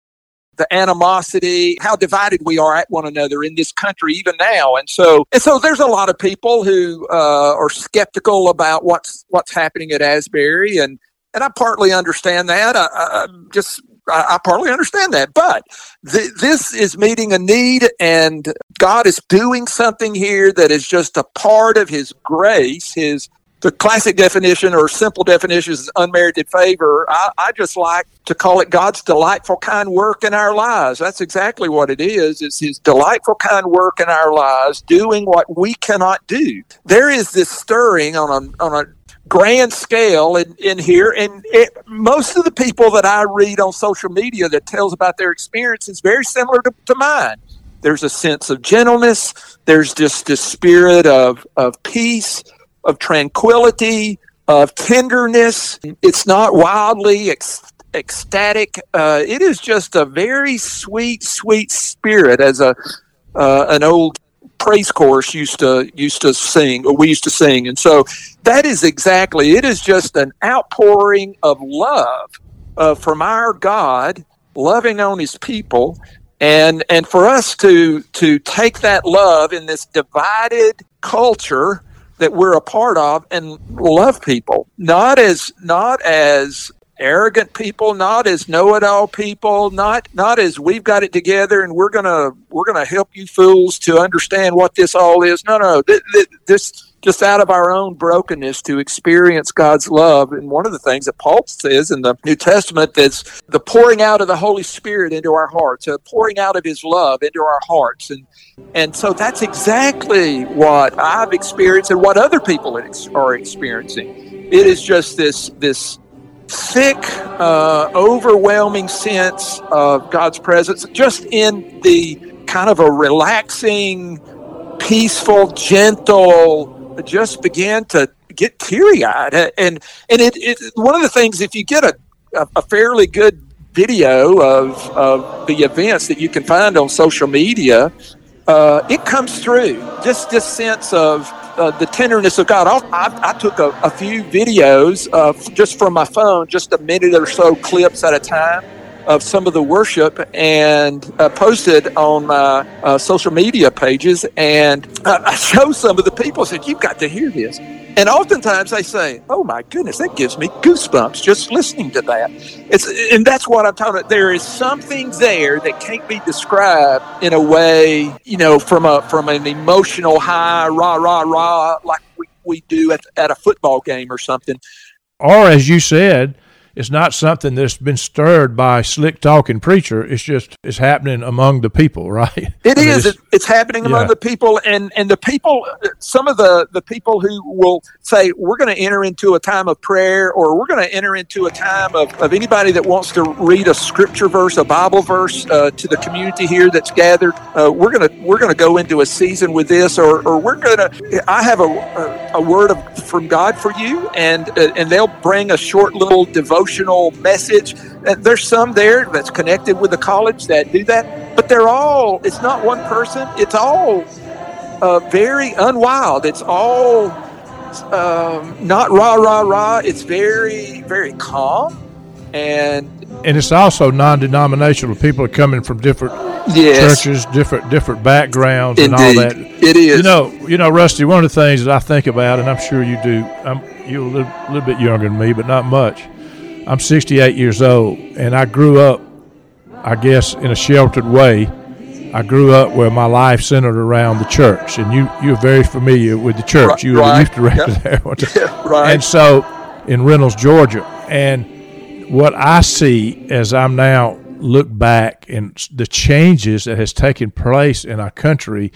the animosity, how divided we are at one another in this country even now. And so, and so there's a lot of people who uh, are skeptical about what's what's happening at Asbury, and and I partly understand that. I, I just I, I, partly understand that, but th- this is meeting a need, and God is doing something here that is just a part of His grace, His the classic definition or simple definition is unmerited favor. I, I, just like to call it God's delightful kind work in our lives. That's exactly what it is. It's His delightful kind work in our lives, doing what we cannot do. There is this stirring on a on a grand scale in, in here, and it, most of the people that I read on social media that tells about their experience is very similar to, to mine. There's a sense of gentleness. There's just a spirit of of peace of tranquility, of tenderness. It's not wildly ecstatic. Uh, it is just a very sweet, sweet spirit, as a uh, an old praise chorus used to used to sing, or we used to sing. And so that is exactly. It is just an outpouring of love uh, from our God, loving on His people. And, and for us to to take that love in this divided culture that we're a part of and love people. Not as not as arrogant people not as know-it-all people not not as we've got it together and we're gonna we're gonna help you fools to understand what this all is. No no this just out of our own brokenness to experience God's love. And one of the things that Paul says in the New Testament is the pouring out of the Holy Spirit into our hearts, a pouring out of His love into our hearts. And and so that's exactly what I've experienced and what other people are experiencing. It is just this this thick, uh, overwhelming sense of God's presence, just in the kind of a relaxing, peaceful, gentle just began to get teary eyed. And, and it, it, one of the things, if you get a, a, fairly good video of, of the events that you can find on social media, uh, it comes through just this sense of uh, the tenderness of God. I, I took a, a, few videos uh, just from my phone, just a minute or so clips at a time of some of the worship and uh, posted on my uh, social media pages. And uh, I showed some of the people, said, You've got to hear this. And oftentimes they say, "Oh my goodness, that gives me goosebumps just listening to that." It's and that's what I'm talking about. There is something there that can't be described in a way, you know, from a from an emotional high, rah rah rah, like we, we do at, at a football game or something. Or as you said, it's not something that's been stirred by slick talking preacher. It's just it's happening among the people, (laughs) right? It I mean, is. It's, it's, happening among the people, and and the people. Some of the the people who will say we're going to enter into a time of prayer, or we're going to enter into a time of, of anybody that wants to read a scripture verse, a Bible verse uh, to the community here that's gathered. Uh, we're gonna we're gonna go into a season with this, or or we're gonna. I have a a, a word of, from God for you, and uh, and they'll bring a short little message. There's some there that's connected with the college that do that, but they're all. It's not one person. It's all uh, very unwild. It's all um, not rah rah rah. It's very very calm, and and it's also non-denominational. People are coming from different yes. churches, different different backgrounds, Indeed. and all that. It is. You know, you know, Rusty. One of the things that I think about, and I'm sure you do. I'm you're a little, little bit younger than me, but not much. I'm 68 years old, and I grew up, I guess, in a sheltered way. I grew up where my life centered around the church, and you you're very familiar with the church. Right, you were right. the youth director yep. there, (laughs) yeah, right? And so, in Reynolds, Georgia, and what I see as I'm now look back and the changes that has taken place in our country,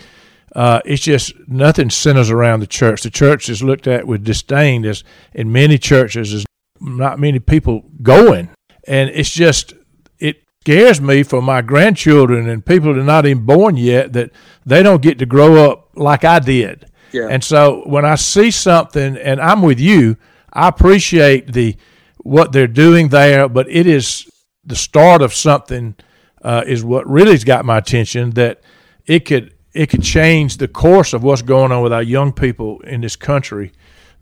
uh, it's just nothing centers around the church. The church is looked at with disdain as in many churches as not many people going, and it's just it scares me for my grandchildren and people that are not even born yet that they don't get to grow up like I did. Yeah. And so when I see something, and I'm with you, I appreciate the what they're doing there, but it is the start of something. Uh, is what really's got my attention. That it could it could change the course of what's going on with our young people in this country.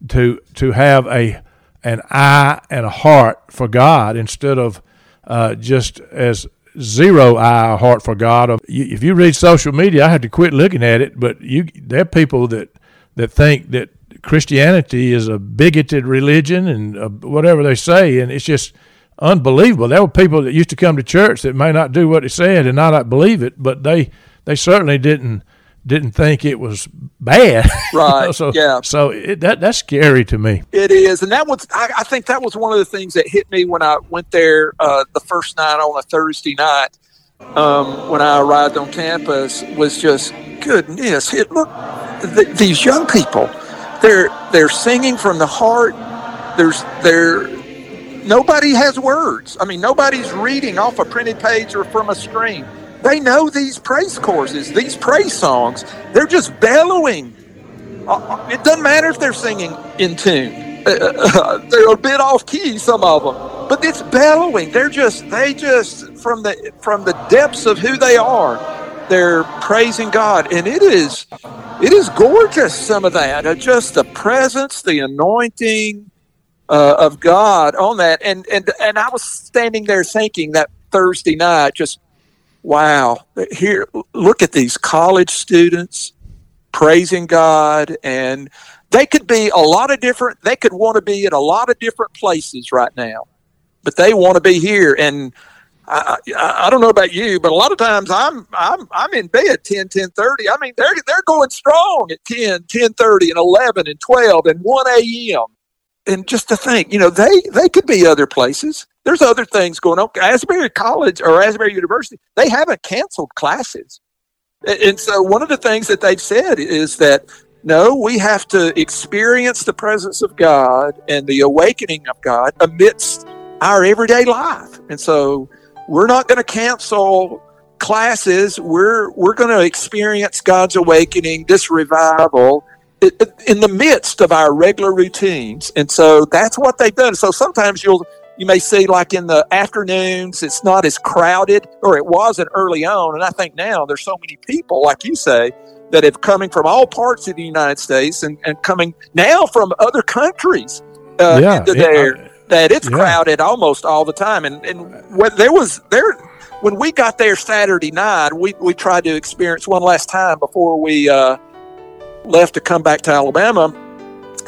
To to have a an eye and a heart for God instead of uh, just as zero eye or heart for God. If you read social media, I had to quit looking at it. But you, there are people that that think that Christianity is a bigoted religion and uh, whatever they say, and it's just unbelievable. There were people that used to come to church that may not do what it said and not believe it, but they they certainly didn't didn't think it was bad. (laughs) Right. so yeah. So it, that that's scary to me. It is, and that was I, I, think that was one of the things that hit me when I went there uh, the first night on a Thursday night. Um, when I arrived on campus, was just goodness. It look th- these young people they're they're singing from the heart. There's they're nobody has words. I mean, nobody's reading off a printed page or from a screen. They know these praise choruses, these praise songs. They're just bellowing. Uh, uh, it doesn't matter if they're singing in tune. Uh, (laughs) they're a bit off key, some of them, but it's bellowing. They're just they just from the from the depths of who they are they're praising God, and it is it is gorgeous. Some of that, just the presence, the anointing uh, of God on that, and and and I was standing there thinking that Thursday night, just wow, here look at these college students praising God, and they could be a lot of different. They could want to be in a lot of different places right now, but they want to be here and I, I, don't know about you, but a lot of times I'm I'm I'm in bed 10, 10 30. I mean, they're they're going strong at 10, 10 30 and 11 and 12 and 1 a.m. And just to think, you know, they they could be other places. There's other things going on. Asbury College or Asbury University, they haven't canceled classes. And so one of the things that they've said is that no, we have to experience the presence of God and the awakening of God amidst our everyday life. And so we're not going to cancel classes. We're we're going to experience God's awakening, this revival in the midst of our regular routines. And so that's what they've done. So sometimes you'll you may see like in the afternoons it's not as crowded or it wasn't early on and i think now there's so many people like you say that have coming from all parts of the united states and, and coming now from other countries uh, yeah, into there that it's yeah. crowded almost all the time. And and when there was there when we got there Saturday night, we we tried to experience one last time before we uh, left to come back to Alabama,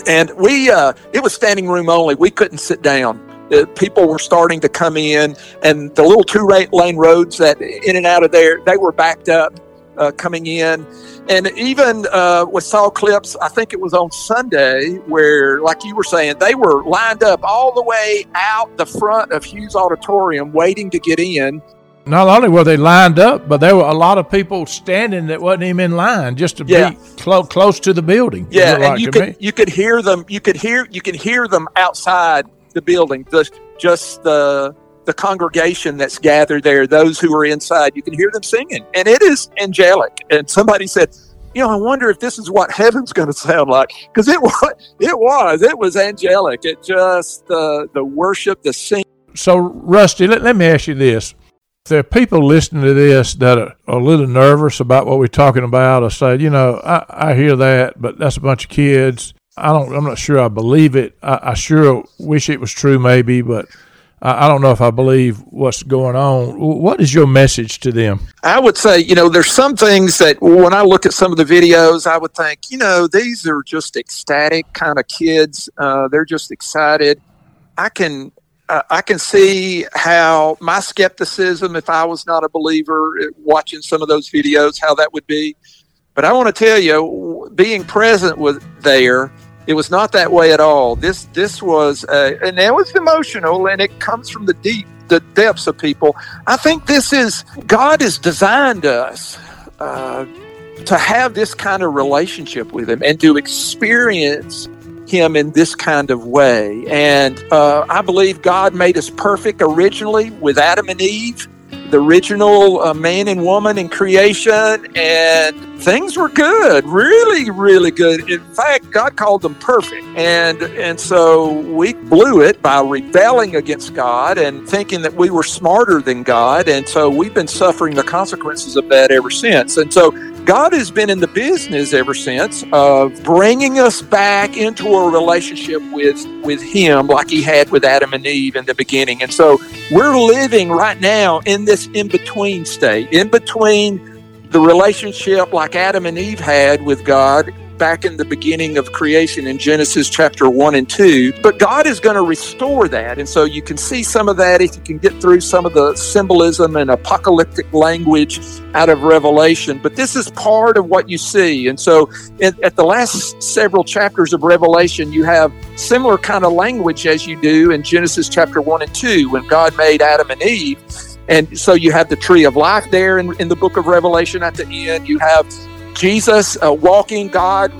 and we uh, it was standing room only. We couldn't sit down. Uh, people were starting to come in, and the little two lane roads that in and out of there they were backed up. uh, coming in. And even uh, with saw clips, I think it was on Sunday, where, like you were saying, they were lined up all the way out the front of Hughes Auditorium waiting to get in. Not only were they lined up, but there were a lot of people standing that wasn't even in line just to Yeah. be clo- close to the building. Yeah, and like you could me. you could hear them. You could hear you can hear them outside the building. The, just the the congregation that's gathered there, those who are inside, you can hear them singing, and it is angelic. And somebody said, you know, I wonder if this is what heaven's going to sound like because it (laughs) was it was it was angelic. It just the the worship, the singing. So, Rusty, let, let me ask you this. If there are people listening to this that are a little nervous about what we're talking about or say, you know, I, I hear that, but that's a bunch of kids. I don't, I'm not sure I believe it. I, I sure wish it was true, maybe, but I, I don't know if I believe what's going on. What is your message to them? I would say, you know, there's some things that when I look at some of the videos, I would think, you know, these are just ecstatic kind of kids. Uh, they're just excited. I can uh, I can see how my skepticism, if I was not a believer, watching some of those videos, how that would be. But I want to tell you, being present with there, it was not that way at all. This this was, and it was emotional, and it comes from the deep, the depths of people. I think this is God has designed us uh, to have this kind of relationship with Him and to experience Him in this kind of way. And uh, I believe God made us perfect originally with Adam and Eve, the original uh, man and woman in creation, and things were good, really, really good. In fact, God called them perfect, and and so we blew it by rebelling against God and thinking that we were smarter than God, and so we've been suffering the consequences of that ever since. And so God has been in the business ever since of bringing us back into a relationship with with Him, like He had with Adam and Eve in the beginning. And so we're living right now in this in between state, in between the relationship like Adam and Eve had with God back in the beginning of creation in Genesis chapter 1 and 2. But God is going to restore that. And so you can see some of that if you can get through some of the symbolism and apocalyptic language out of Revelation. But this is part of what you see. And so in, at the last several chapters of Revelation, you have similar kind of language as you do in Genesis chapter 1 and 2 when God made Adam and Eve. And so you have the tree of life there in, in the book of Revelation at the end. You have Jesus uh, walking God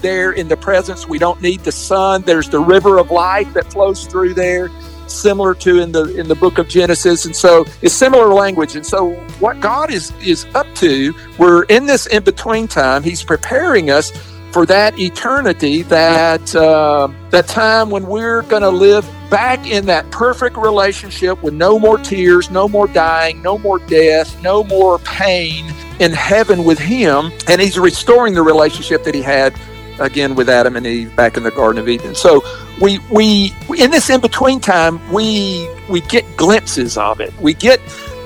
there in the presence. We don't need the sun. There's the river of life that flows through there, similar to in the in the book of Genesis. And so it's similar language. And so what God is is up to, we're in this in between time. He's preparing us for that eternity, that uh, that time when we're going to live back in that perfect relationship with no more tears, no more dying, no more death, no more pain in heaven with Him, and He's restoring the relationship that He had again with Adam and Eve back in the Garden of Eden. So we we in this in between time we we get glimpses of it. We get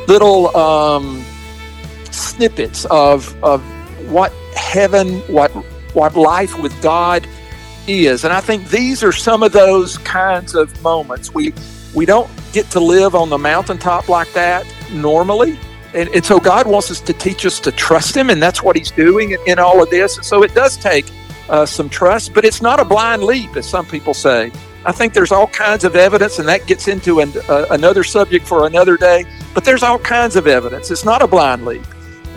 little um, snippets of of what heaven, what what life with God is. And I think these are some of those kinds of moments. We we don't get to live on the mountaintop like that normally. And, and so God wants us to teach us to trust Him, and that's what He's doing in, in all of this. And so it does take uh, some trust, but it's not a blind leap, as some people say. I think there's all kinds of evidence, and that gets into an, uh, another subject for another day. But there's all kinds of evidence. It's not a blind leap.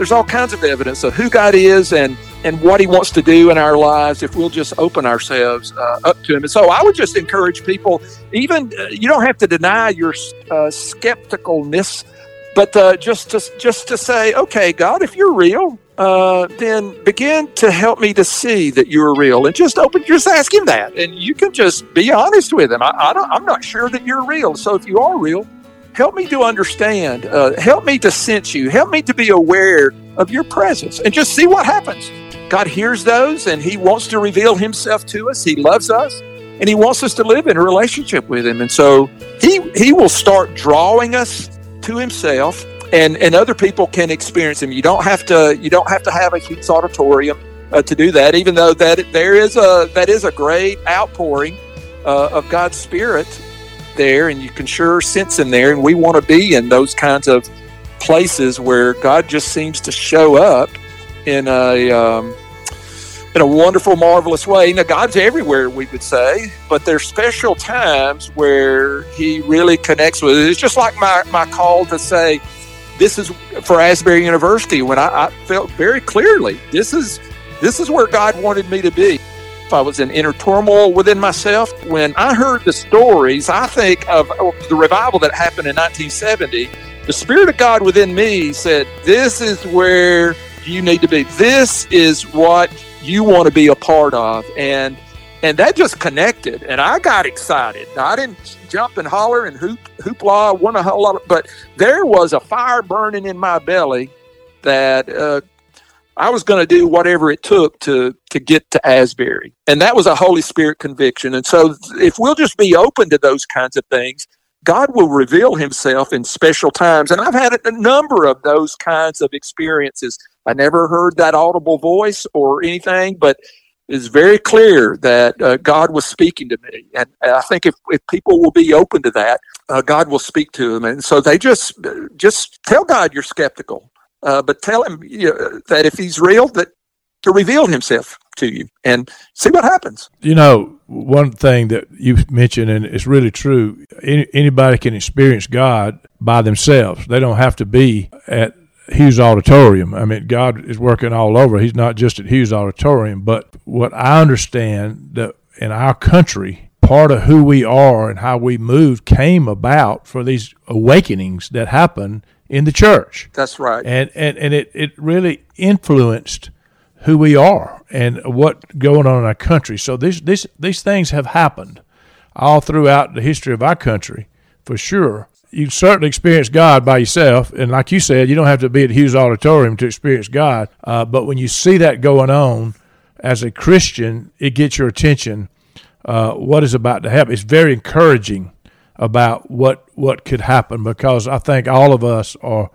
There's all kinds of evidence of who God is and and what He wants to do in our lives if we'll just open ourselves uh, up to Him. And so I would just encourage people, even uh, you don't have to deny your uh, skepticalness, but uh, just to just to say, okay, God, if you're real, uh, then begin to help me to see that you're real, and just open, just ask Him that, and you can just be honest with Him. I, I I'm not sure that you're real, so if you are real, help me to understand, uh, help me to sense you, help me to be aware of your presence, and just see what happens. God hears those and He wants to reveal Himself to us. He loves us and He wants us to live in a relationship with Him. And so He He will start drawing us to Himself and, and other people can experience Him. You don't have to you don't have to have a huge auditorium uh, to do that, even though that there is a that is a great outpouring uh, of God's Spirit there, and you can sure sense Him there. And we want to be in those kinds of places where God just seems to show up in a um, in a wonderful, marvelous way. Now, God's everywhere, we would say, but there's special times where He really connects with it. It's just like my, my call to say, this is for Asbury University when I, I felt very clearly this is this is where God wanted me to be. I was in inner turmoil within myself. When I heard the stories, I think of the revival that happened in 1970. The Spirit of God within me said, This is where you need to be. This is what you want to be a part of. And and that just connected and I got excited. I didn't jump and holler and hoop hoopla, won a whole lot of, but there was a fire burning in my belly that uh, I was going to do whatever it took to to get to Asbury, and that was a Holy Spirit conviction. And so, if we'll just be open to those kinds of things, God will reveal Himself in special times. And I've had a number of those kinds of experiences. I never heard that audible voice or anything, but it's very clear that uh, God was speaking to me. And I think if, if people will be open to that, uh, God will speak to them. And so they just just tell God you're skeptical, uh, but tell him you know, that if he's real, that to reveal himself to you and see what happens. You know, one thing that you mentioned, and it's really true, any, anybody can experience God by themselves. They don't have to be at Hughes Auditorium. I mean, God is working all over. He's not just at Hughes Auditorium. But what I understand that in our country, part of who we are and how we move came about for these awakenings that happen in the church. That's right. And and, and it, it really influenced who we are and what going on in our country. So these these these things have happened all throughout the history of our country, for sure you certainly experience God by yourself, and like you said, you don't have to be at Hughes Auditorium to experience God. Uh, but when you see that going on as a Christian, it gets your attention. Uh, what is about to happen? It's very encouraging about what what could happen because I think all of us are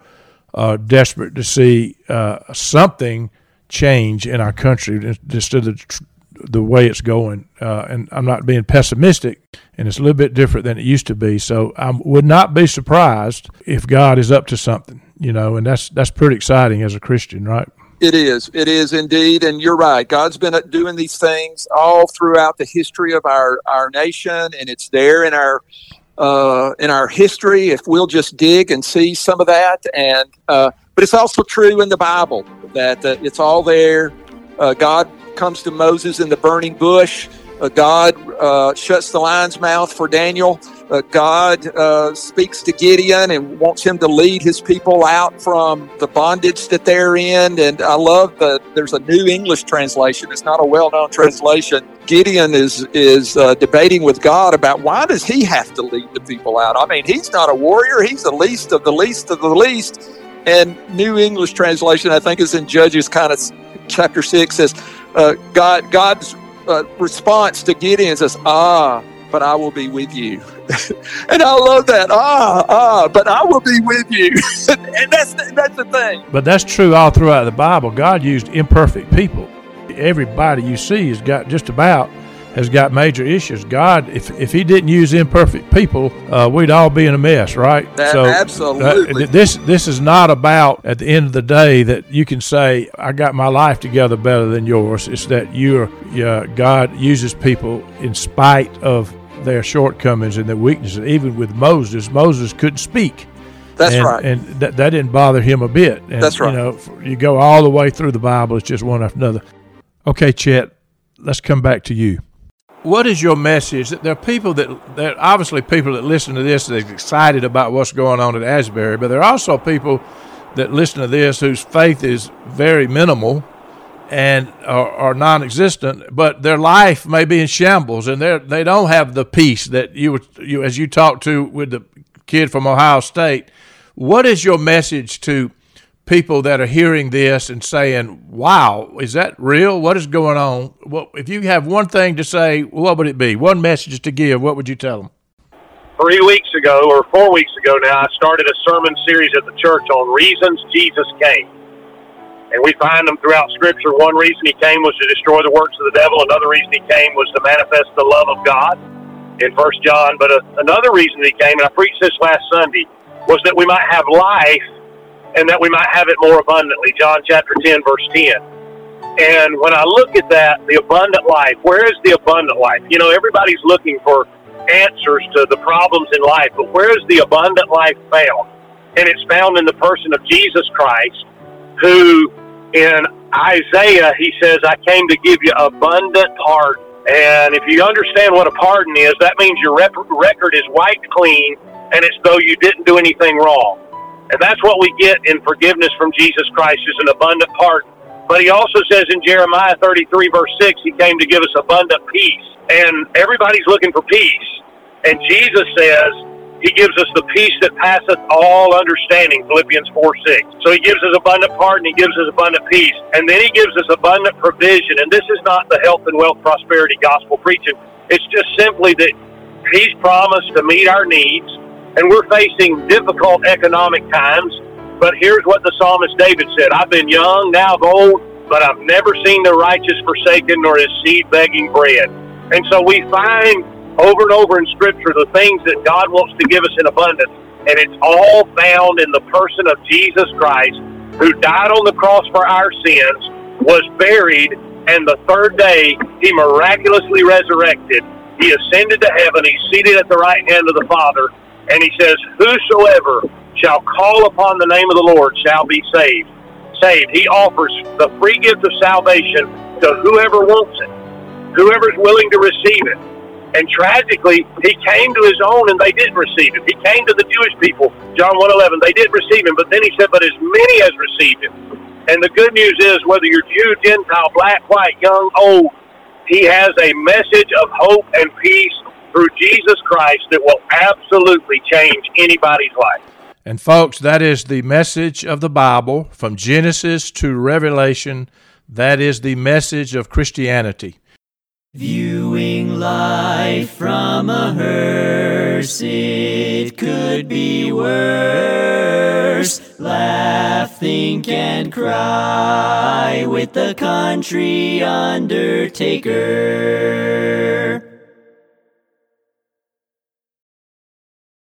uh, desperate to see uh, something change in our country instead of the the way it's going. Uh, and I'm not being pessimistic, and it's a little bit different than it used to be. So I would not be surprised if God is up to something, you know, and that's that's pretty exciting as a Christian, right? It is. It is indeed, and you're right. God's been doing these things all throughout the history of our our nation, and it's there in our uh, in our history. If we'll just dig and see some of that, and uh, but it's also true in the Bible that uh, it's all there. Uh, God comes to Moses in the burning bush. Uh, God uh, shuts the lion's mouth for Daniel. Uh, God uh, speaks to Gideon and wants him to lead his people out from the bondage that they're in. And I love that there's a new English translation. It's not a well-known translation. Gideon is is uh, debating with God about why does he have to lead the people out? I mean, he's not a warrior. He's the least of the least of the least. And New English translation, I think, is in Judges, kind of chapter six, says uh, God God's uh, response to Gideon says, "Ah, but I will be with you." (laughs) and I love that. Ah, ah, but I will be with you. (laughs) and that's the, that's the thing. But that's true all throughout the Bible. God used imperfect people. Everybody you see has got just about has got major issues. God, if, if He didn't use imperfect people, uh, we'd all be in a mess, right? That, so absolutely. Uh, this this is not about at the end of the day that you can say I got my life together better than yours. It's that you're uh, God uses people in spite of their shortcomings and their weaknesses. Even with Moses, Moses couldn't speak. That's and, right. And that, that didn't bother him a bit. And, That's right. You know, you go all the way through the Bible, it's just one after another. Okay, Chet, let's come back to you what is your message? That there are people that, there are obviously people that listen to this that are excited about what's going on at Asbury, but there are also people that listen to this whose faith is very minimal and are, are non-existent, but their life may be in shambles, and they they don't have the peace that you you as you talked to with the kid from Ohio State. What is your message to people that are hearing this and saying, "Wow, is that real? What is going on?" If you have one thing to say, what would it be? One message to give. What would you tell them? Three weeks ago, or four weeks ago now, I started a sermon series at the church on reasons Jesus came. And we find them throughout Scripture. One reason he came was to destroy the works of the devil. Another reason he came was to manifest the love of God in First John. But uh, another reason he came, and I preached this last Sunday, was that we might have life and that we might have it more abundantly. John chapter 10, verse 10. And when I look at that, the abundant life, where is the abundant life? You know, everybody's looking for answers to the problems in life, but where is the abundant life found? And it's found in the person of Jesus Christ, who in Isaiah, he says, I came to give you abundant pardon. And if you understand what a pardon is, that means your rep- record is wiped clean and it's though you didn't do anything wrong. And that's what we get in forgiveness from Jesus Christ is an abundant pardon. But he also says in Jeremiah 33, verse 6, he came to give us abundant peace. And everybody's looking for peace. And Jesus says, he gives us the peace that passeth all understanding, Philippians 4 6. So he gives us abundant pardon, he gives us abundant peace, and then he gives us abundant provision. And this is not the health and wealth prosperity gospel preaching. It's just simply that he's promised to meet our needs, and we're facing difficult economic times. But here's what the psalmist David said I've been young, now I'm old, but I've never seen the righteous forsaken nor his seed begging bread. And so we find over and over in Scripture the things that God wants to give us in abundance. And it's all found in the person of Jesus Christ, who died on the cross for our sins, was buried, and the third day he miraculously resurrected. He ascended to heaven. He's seated at the right hand of the Father. And he says, Whosoever shall call upon the name of the Lord shall be saved. Saved. He offers the free gift of salvation to whoever wants it, whoever's willing to receive it. And tragically, he came to his own and they didn't receive him. He came to the Jewish people, John 1.11. They didn't receive him, but then he said, but as many as received him. And the good news is, whether you're Jew, Gentile, black, white, young, old, he has a message of hope and peace through Jesus Christ that will absolutely change anybody's life. And, folks, that is the message of the Bible from Genesis to Revelation. That is the message of Christianity. Viewing life from a hearse, it could be worse. Laugh, think, and cry with the country undertaker.